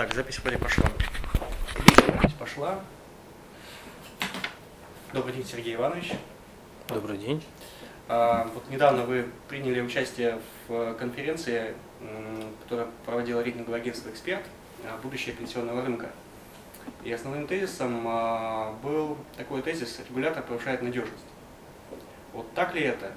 Так, запись вроде пошла. Запись пошла. Добрый день, Сергей Иванович. Добрый день. А, вот недавно вы приняли участие в конференции, которая проводила рейтинговое агентство «Эксперт» «Будущее пенсионного рынка». И основным тезисом а, был такой тезис «Регулятор повышает надежность». Вот так ли это?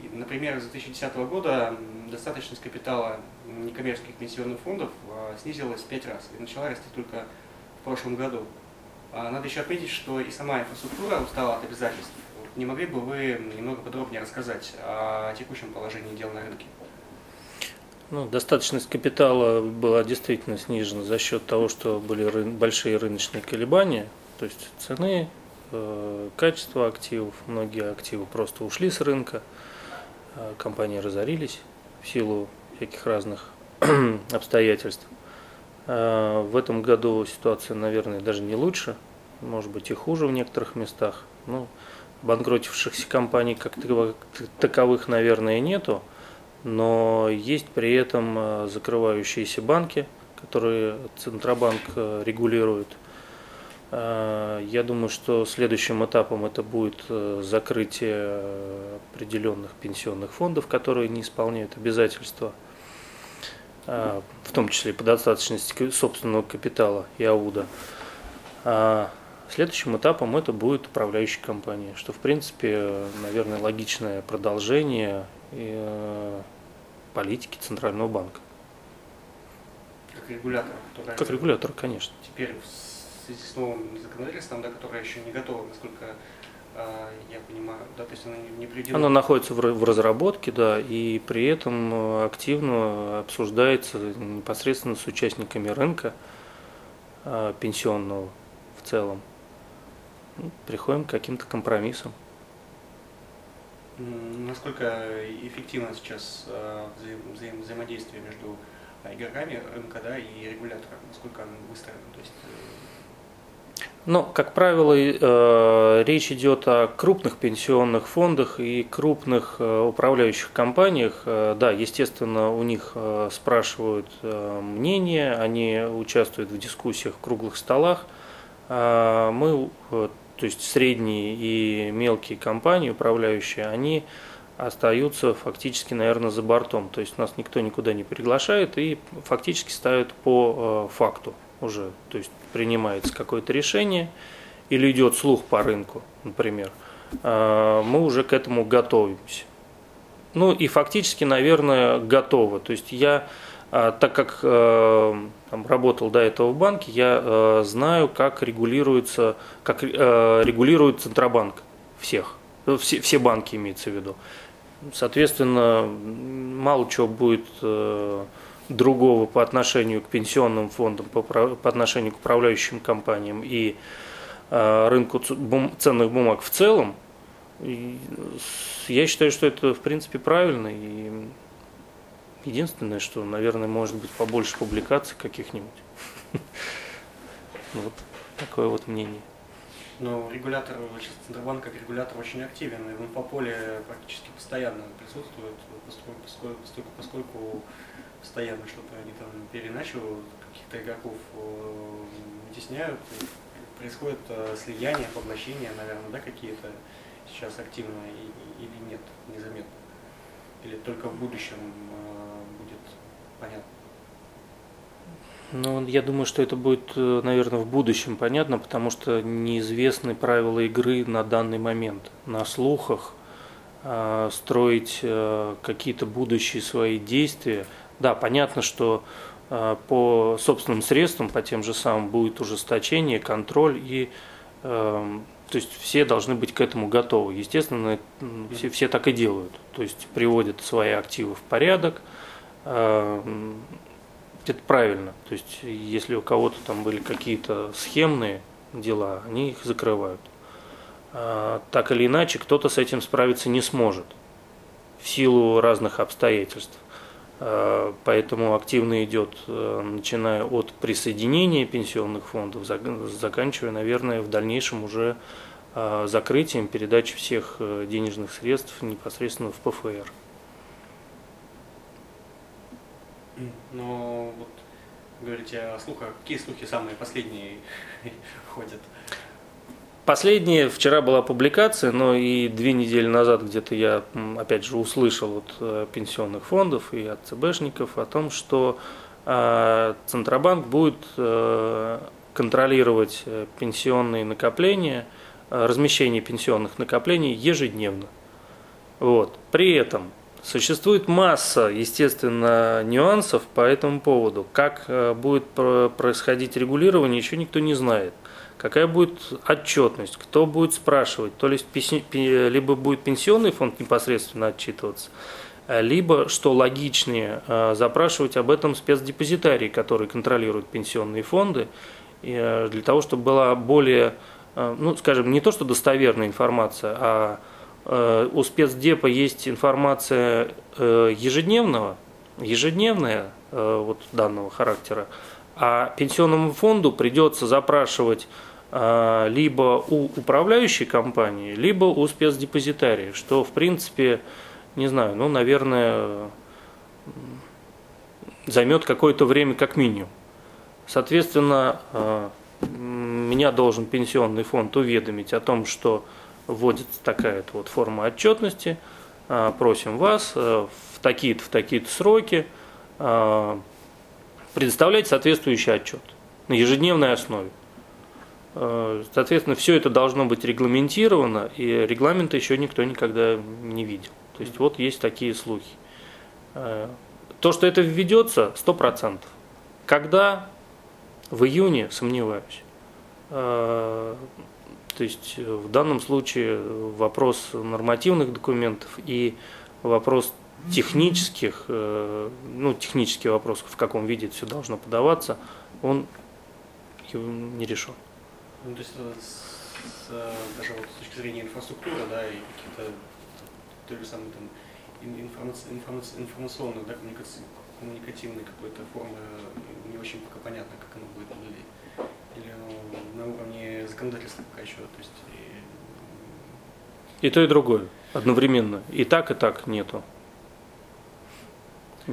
И, например, с 2010 года достаточность капитала некоммерческих пенсионных фондов а, снизилась в 5 раз и начала расти только в прошлом году. А, надо еще отметить, что и сама инфраструктура устала от обязательств. Не могли бы вы немного подробнее рассказать о текущем положении дел на рынке? Ну, достаточность капитала была действительно снижена за счет того, что были ры большие рыночные колебания, то есть цены, э, качество активов. Многие активы просто ушли с рынка, э, компании разорились в силу всяких разных обстоятельств. Э, в этом году ситуация, наверное, даже не лучше, может быть и хуже в некоторых местах. Ну, банкротившихся компаний как таковых, наверное, нету, но есть при этом э, закрывающиеся банки, которые Центробанк э, регулирует. Я думаю, что следующим этапом это будет закрытие определенных пенсионных фондов, которые не исполняют обязательства – а, в том числе по достаточности собственного капитала и АУДа. А следующим этапом это будет управляющая компания, что в принципе, наверное, логичное продолжение э, политики Центрального банка. Как регулятор. Как регулятор, конечно. Теперь в связи с новым законодательством, да, которое еще не готово, насколько а, я понимаю, да, то есть она не приведена. Она находится в разработке, да, и при этом э, активно обсуждается непосредственно с участниками рынка а, пенсионного в целом. Ну, приходим к каким-то компромиссам. Насколько эффективно сейчас а, взаим взаимодействие между игроками рынка да, и регулятором? Насколько оно выстроено? То есть но, как правило, э, речь идет о крупных пенсионных фондах и крупных э, управляющих компаниях. Э, да, естественно, у них спрашивают мнение, они участвуют в дискуссиях в круглых столах. Мы, то есть средние и мелкие компании управляющие, они остаются фактически, наверное, за бортом. То есть нас никто никуда не приглашает и фактически ставят по факту уже. То есть принимается какое-то решение или идет слух по рынку, например, а, мы уже к этому готовимся. Ну и фактически, наверное, готовы. То есть я, а, так как э, там, работал до этого в банке, я э, знаю, как регулируется, как э, регулирует Центробанк всех. Все, все банки имеется в виду. Соответственно, мало чего будет другого по отношению к пенсионным фондам, по, по отношению к управляющим компаниям и э, рынку бум, ценных бумаг в целом, я считаю, что это в принципе правильно. И единственное, что, наверное, может быть побольше публикаций каких-нибудь. Вот такое вот мнение. Но регулятор, сейчас Центробанк как регулятор очень активен, и в инфополе практически постоянно присутствует, поскольку, поскольку, поскольку постоянно что-то они там переначивают, каких-то игроков э, вытесняют, происходит э, слияние, поглощение, наверное, да, какие-то сейчас активные или нет, незаметно? Или только в будущем э, будет понятно? Ну, я думаю, что это будет, наверное, в будущем понятно, потому что неизвестны правила игры на данный момент. На слухах строить какие-то будущие свои действия – да, понятно, что э, по собственным средствам, по тем же самым, будет ужесточение, контроль и эм, то есть все должны быть к этому готовы. Естественно, все, все так и делают. То есть приводят свои активы в порядок. Эм, это правильно. То есть если у кого-то там были какие-то схемные дела, они их закрывают. А, так или иначе, кто-то с этим справиться не сможет в силу разных обстоятельств. Э, поэтому активно идет, э, начиная от присоединения пенсионных фондов, заканчивая, наверное, в дальнейшем уже э, закрытием передачи всех денежных средств непосредственно в ПФР. Но вот говорите о слухах. Какие слухи самые последние ходят? Последнее, вчера была публикация, но и две недели назад где-то я, опять же, услышал от э, пенсионных фондов и от ЦБшников о том, что э, Центробанк будет э, контролировать пенсионные накопления, размещение пенсионных накоплений ежедневно. Вот. При этом существует масса, естественно, нюансов по этому поводу. Как будет происходить регулирование, еще никто не знает какая будет отчетность, кто будет спрашивать, то есть либо будет пенсионный фонд непосредственно отчитываться, э, либо, что логичнее, э, запрашивать об этом спецдепозитарий, который контролирует пенсионные фонды, э, для того, чтобы была более, ну, скажем, не то, что достоверная информация, а у спецдепа есть информация ежедневного, ежедневная вот данного характера, а пенсионному фонду придется запрашивать а, либо у управляющей компании, либо у спецдепозитария, что в принципе, не знаю, ну, наверное, займет какое-то время как минимум. Соответственно, а, меня должен пенсионный фонд уведомить о том, что вводится такая вот форма отчетности, а, просим вас в такие-то в такие-то сроки предоставлять соответствующий отчет на ежедневной основе. Э, соответственно, все это должно быть регламентировано, и регламента еще никто никогда не видел. То есть вот есть такие слухи. Э, то, что это введется, 100%. Когда? В июне, сомневаюсь. Э, то есть в данном случае вопрос нормативных документов и вопрос технических, ну, технический вопрос, в каком виде это все должно подаваться, он не решен. Ну, то есть с, даже вот с точки зрения инфраструктуры, да, и каких-то той же самой там информаци, информаци, информационной, да, коммуникативной какой-то формы не очень пока понятно, как оно будет выглядеть. Или ну, на уровне законодательства пока еще, то есть и... и то, и другое одновременно. И так, и так нету.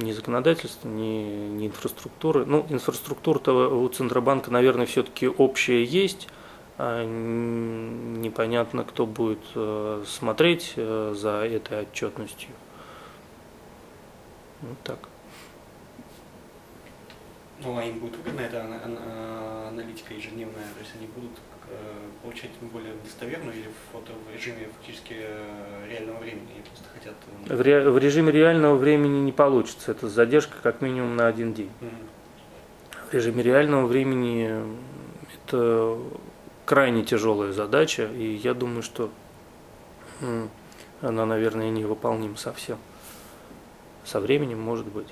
Ни законодательства, ни, ни инфраструктуры. Ну, инфраструктура-то у Центробанка, наверное, все-таки общая есть, а, непонятно, кто будет э, смотреть э, за этой отчетностью. Вот так. Ну, а им будет выгодна эта аналитика ежедневная, то есть они будут э, получать более достоверную или фото в режиме фактически реального времени, они просто хотят... В, ре, в режиме реального времени не получится, это задержка как минимум на один день. Угу. В режиме реального времени это крайне тяжелая задача, и я думаю, что она, наверное, невыполнима совсем. Со временем, может быть.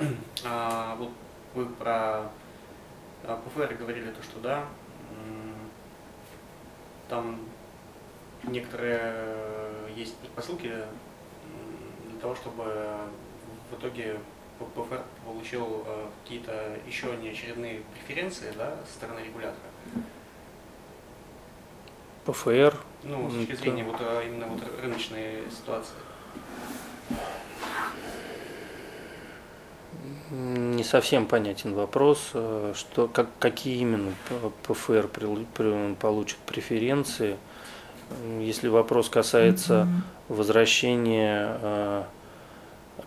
А, вот вы про а, ПФР говорили то, что да, там некоторые есть предпосылки для того, чтобы в итоге ПФР получил э, какие-то еще неочередные преференции да, со стороны регулятора? ПФР? Ну, с точки это... зрения вот, э, именно вот рыночной ситуации. Не совсем понятен вопрос, э, что, как, какие именно ПФР получат преференции. Если вопрос касается возвращения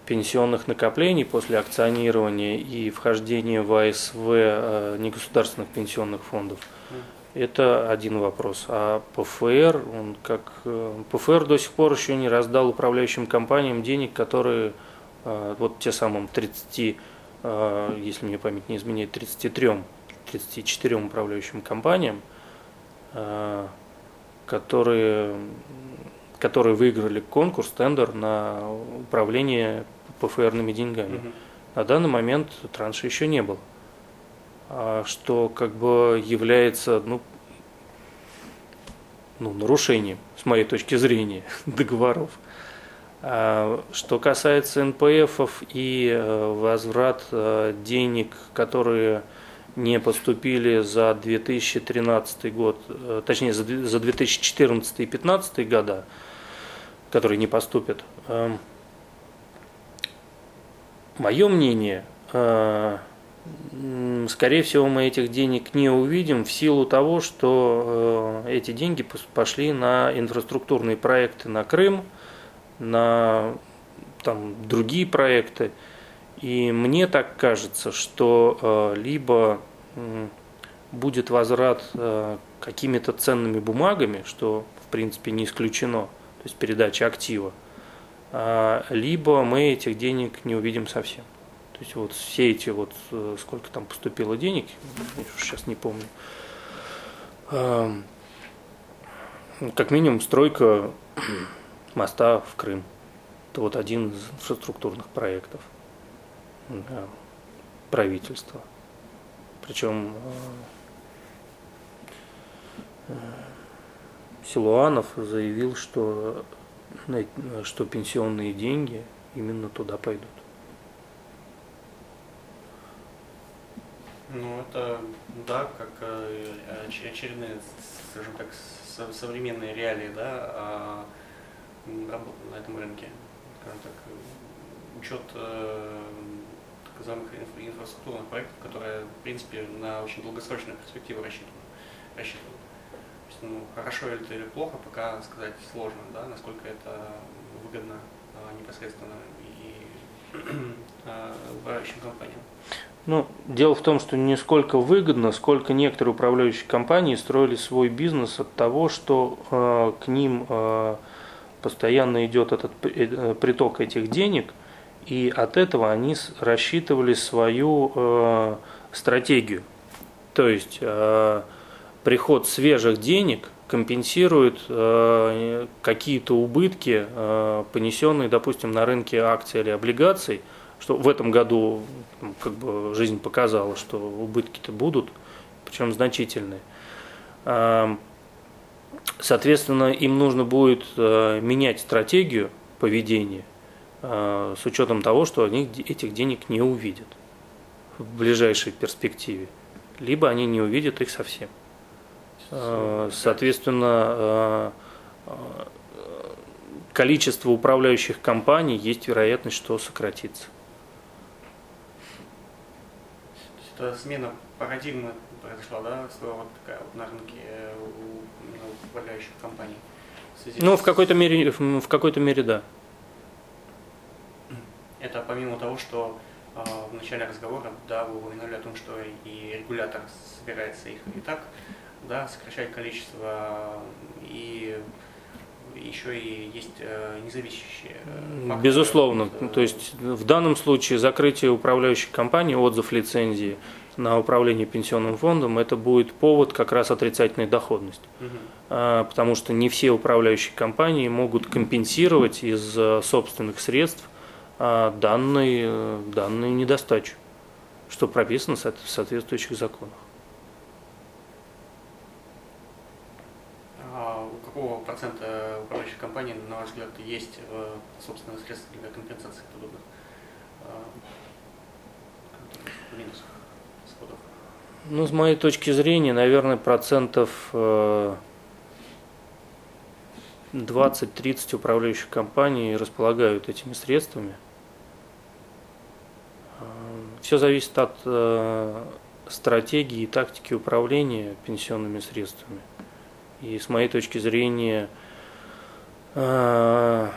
пенсионных накоплений после акционирования и вхождения в АСВ э, негосударственных пенсионных фондов. Это один вопрос. А ПФР, он как э, ПФР до сих пор еще не раздал управляющим компаниям денег, которые э, вот те самым 30, если мне память не изменяет, 33, 34 управляющим компаниям, которые которые выиграли конкурс, тендер на управление ПФРными деньгами. Угу. На данный момент транша еще не было. А что как бы является ну, ну, нарушением, с моей точки зрения, договоров. А что касается НПФов и э, возврат э, денег, которые не поступили за 2013 год, э, точнее за 2014 и 2015 года, которые не поступят. Мое мнение, скорее всего, мы этих денег не увидим в силу того, что эти деньги пошли на инфраструктурные проекты на Крым, на там, другие проекты. И мне так кажется, что либо будет возврат какими-то ценными бумагами, что в принципе не исключено, то есть передача актива, а, либо мы этих денег не увидим совсем. То есть вот все эти вот, э, сколько там поступило денег, сейчас не помню, а, как минимум стройка моста в Крым. Это вот один из инфраструктурных проектов правительства. Причем э, Силуанов заявил, что что пенсионные деньги именно туда пойдут. Ну, это, да, как э, очередные, скажем так, современные реалии, да, а, на этом рынке. Скажем так, учет э, так называемых инфраструктурных проектов, которые, в принципе, на очень долгосрочную перспективу рассчитаны. рассчитаны ну, хорошо это или плохо, пока сказать сложно, да, насколько это выгодно а, непосредственно и а, управляющим компаниям. Ну, дело в том, что не сколько выгодно, сколько некоторые управляющие компании строили свой бизнес от того, что э, к ним э, постоянно идет этот э, приток этих денег, и от этого они рассчитывали свою э, стратегию. То есть э, приход свежих денег компенсирует э, какие-то убытки, э, понесенные, допустим, на рынке акций или облигаций, что в этом году как бы, жизнь показала, что убытки-то будут, причем значительные. Соответственно, им нужно будет э, менять стратегию поведения э, с учетом того, что они этих денег не увидят в ближайшей перспективе, либо они не увидят их совсем. Э, соответственно, количество управляющих компаний есть вероятность, что сократится. Это смена парадигмы произошла, да, вот такая вот на рынке у управляющих компаний. В ну, в какой-то мере, в какой-то мере, да. Это помимо того, что э, в начале разговора, да, вы упомянули о том, что и регулятор собирается их и так да, сокращать количество и еще и есть э, независящие факторы. Безусловно. То есть в данном случае закрытие управляющей компании, отзыв лицензии на управление пенсионным фондом, это будет повод как раз отрицательной доходности. Угу. Потому что не все управляющие компании могут компенсировать из э, собственных средств а, данные, данную недостачу, что прописано в соответствующих законах. какого процента управляющих компаний, на ваш взгляд, есть э, собственные средства для компенсации подобных э, минусов, расходов? Ну, с моей точки зрения, наверное, процентов 20-30 э, управляющих компаний располагают этими средствами. Все зависит от стратегии и тактики управления пенсионными средствами. И с моей точки зрения, э,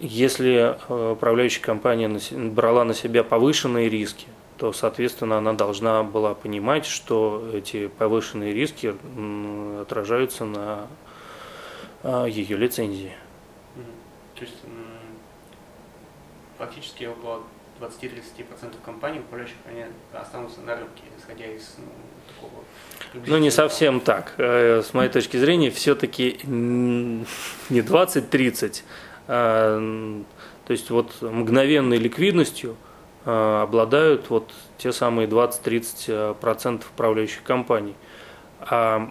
если э, управляющая компания брала на себя повышенные риски, то, соответственно, она должна была понимать, что эти повышенные риски отражаются на э, ее лицензии. То есть фактически около 20-30% компаний, управляющих, они останутся на рынке, исходя из ну, такого ну, не совсем так. Э, с моей точки зрения, все-таки не 20-30, а, то есть вот мгновенной ликвидностью а, обладают вот те самые 20-30% управляющих компаний. А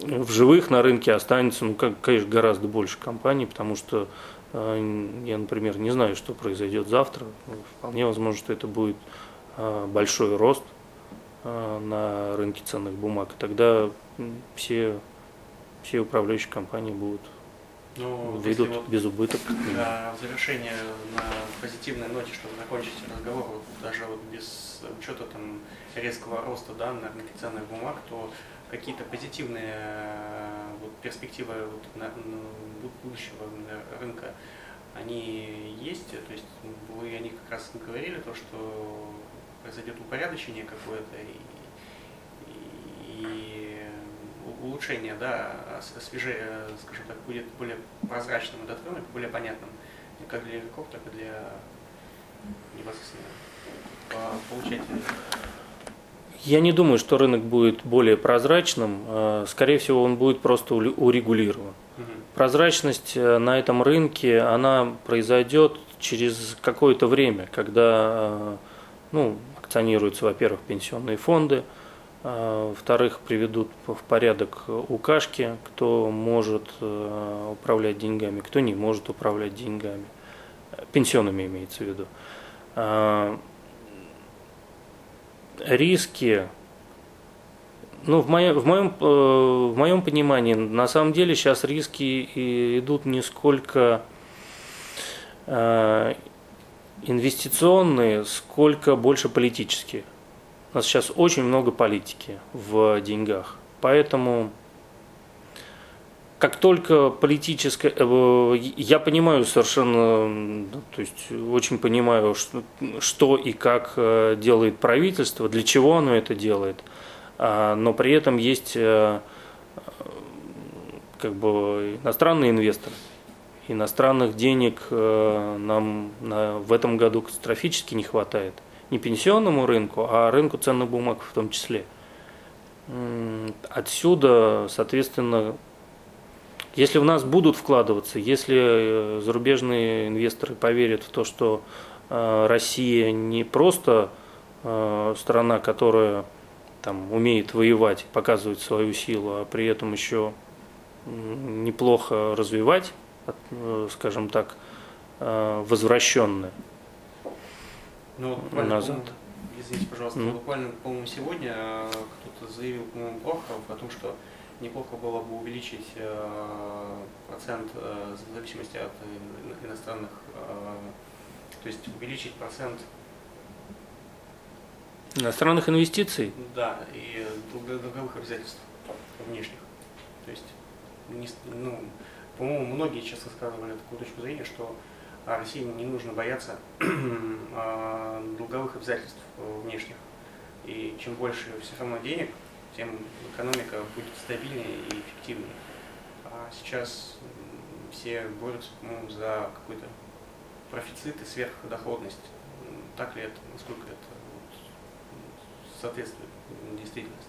в живых на рынке останется, ну, конечно, гораздо больше компаний, потому что а, я, например, не знаю, что произойдет завтра. Вполне возможно, что это будет большой рост – Э, на рынке ценных бумаг, тогда все, все управляющие компании будут ну, выйдут вот без убыток. Для завершения на позитивной ноте, чтобы закончить разговор, вот даже вот без учета там резкого роста да, на рынке ценных бумаг, то какие-то позитивные э, вот, перспективы вот, на, на будущего рынка, они есть, то есть вы о них как раз говорили, то, что произойдет упорядочение какое-то и, и улучшение, да, освежее, скажем так, будет более прозрачным этот рынок, более понятным как для игроков, так и для непосредственно получателей. Я не думаю, что рынок будет более прозрачным. А, скорее всего, он будет просто урегулирован. Угу. Прозрачность э, на этом рынке, она произойдет через какое-то время, когда э, ну, акционируются, во-первых, пенсионные фонды, а, во-вторых, приведут в порядок укашки, кто может э, управлять деньгами, кто не может управлять деньгами, пенсионными имеется в виду. А, риски, ну, в моем, в, моем, э, в моем понимании, на самом деле сейчас риски идут не сколько э, инвестиционные, сколько больше политические. У нас сейчас очень много политики в деньгах. Поэтому как только политическое... Э, я понимаю совершенно, то есть очень понимаю, что, что и как э, делает правительство, для чего оно это делает, а, но при этом есть э, как бы иностранные инвесторы. Иностранных денег нам в этом году катастрофически не хватает. Не пенсионному рынку, а рынку ценных бумаг в том числе. Отсюда, соответственно, если в нас будут вкладываться, если э, зарубежные инвесторы поверят в то, что э, Россия не просто э, страна, которая там, умеет воевать, показывать свою силу, а при этом еще неплохо развивать, скажем так, возвращенная ну, буквально, назад. Извините, пожалуйста, mm. буквально, по-моему, сегодня кто-то заявил, по-моему, Прохоров о том, что неплохо было бы увеличить э, процент э, в зависимости от иностранных, э, то есть увеличить процент иностранных инвестиций? Да, и долговых обязательств внешних. То есть, ну, по-моему, многие сейчас высказывали такую точку зрения, что России не нужно бояться долговых обязательств внешних. И чем больше все равно денег, тем экономика будет стабильнее и эффективнее. А сейчас все борются ну, за какой-то профицит и сверхдоходность. Так ли это, насколько это соответствует действительности?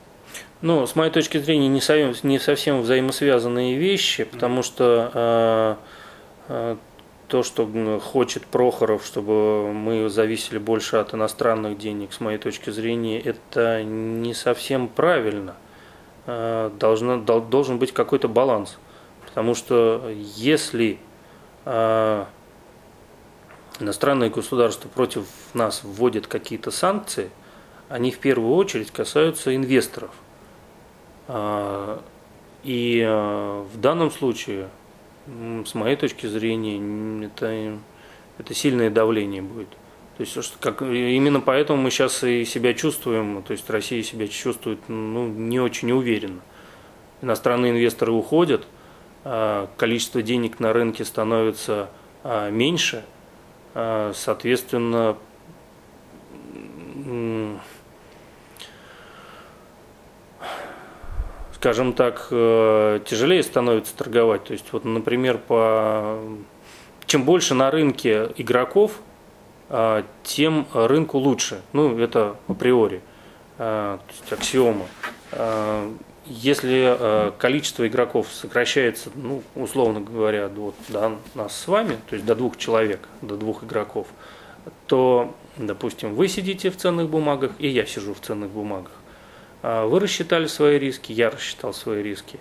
Ну, с моей точки зрения, не совсем, не совсем взаимосвязанные вещи, потому что э, э, то, что хочет Прохоров, чтобы мы зависели больше от иностранных денег, с моей точки зрения, это не совсем правильно. Э, должно, должен быть какой-то баланс. Потому что если э, иностранные государства против нас вводят какие-то санкции, они в первую очередь касаются инвесторов. Э, и в данном случае с моей точки зрения, это, это сильное давление будет. То есть как, именно поэтому мы сейчас и себя чувствуем, то есть Россия себя чувствует ну, не очень уверенно. Иностранные инвесторы уходят, а количество денег на рынке становится а, меньше, а, соответственно, скажем так, э, тяжелее становится торговать. То есть, вот, например, по... чем больше на рынке игроков, э, тем рынку лучше. Ну, это априори, э, то есть аксиома. Если количество игроков сокращается, ну, условно говоря, до, до нас с вами, то есть до двух человек, до двух игроков, то, допустим, вы сидите в ценных бумагах, и я сижу в ценных бумагах вы рассчитали свои риски, я рассчитал свои риски.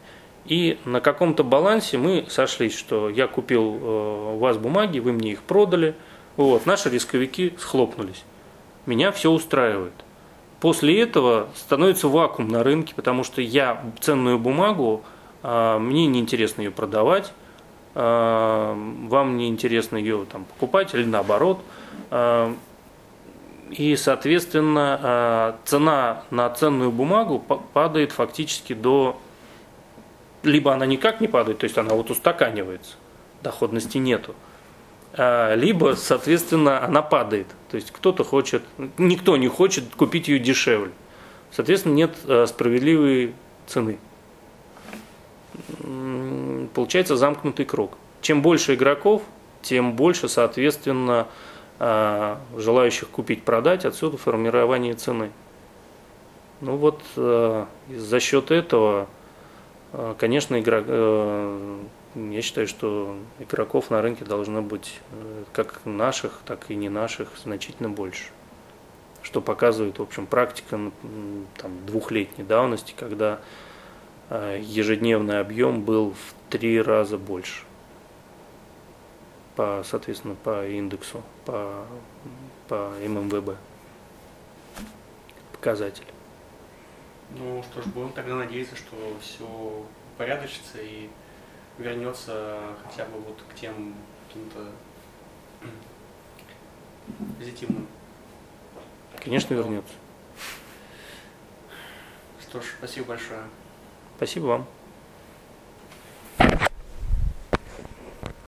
И на каком-то балансе мы сошлись, что я купил э, у вас бумаги, вы мне их продали, вот, наши рисковики схлопнулись. Меня все устраивает. После этого становится вакуум на рынке, потому что я ценную бумагу, а, мне неинтересно ее продавать, вам не интересно ее там, покупать или наоборот. И, соответственно, цена на ценную бумагу падает фактически до... Либо она никак не падает, то есть она вот устаканивается, доходности нету. Либо, соответственно, она падает. То есть кто-то хочет, никто не хочет купить ее дешевле. Соответственно, нет справедливой цены получается замкнутый круг. Чем больше игроков, тем больше, соответственно, а, желающих купить, продать, отсюда формирование цены. Ну вот а, за счет этого, а, конечно, игрок, я считаю, что игроков на рынке должно быть как наших, так и не наших значительно больше. Что показывает, в общем, практика там, двухлетней давности, когда ежедневный объем был в три раза больше. По, соответственно, по индексу, по, по ММВБ. Показатель. Ну что ж, будем тогда надеяться, что все порядочится и вернется хотя бы вот к тем каким-то позитивным. Конечно, вернется. Что ж, спасибо большое. Спасибо вам.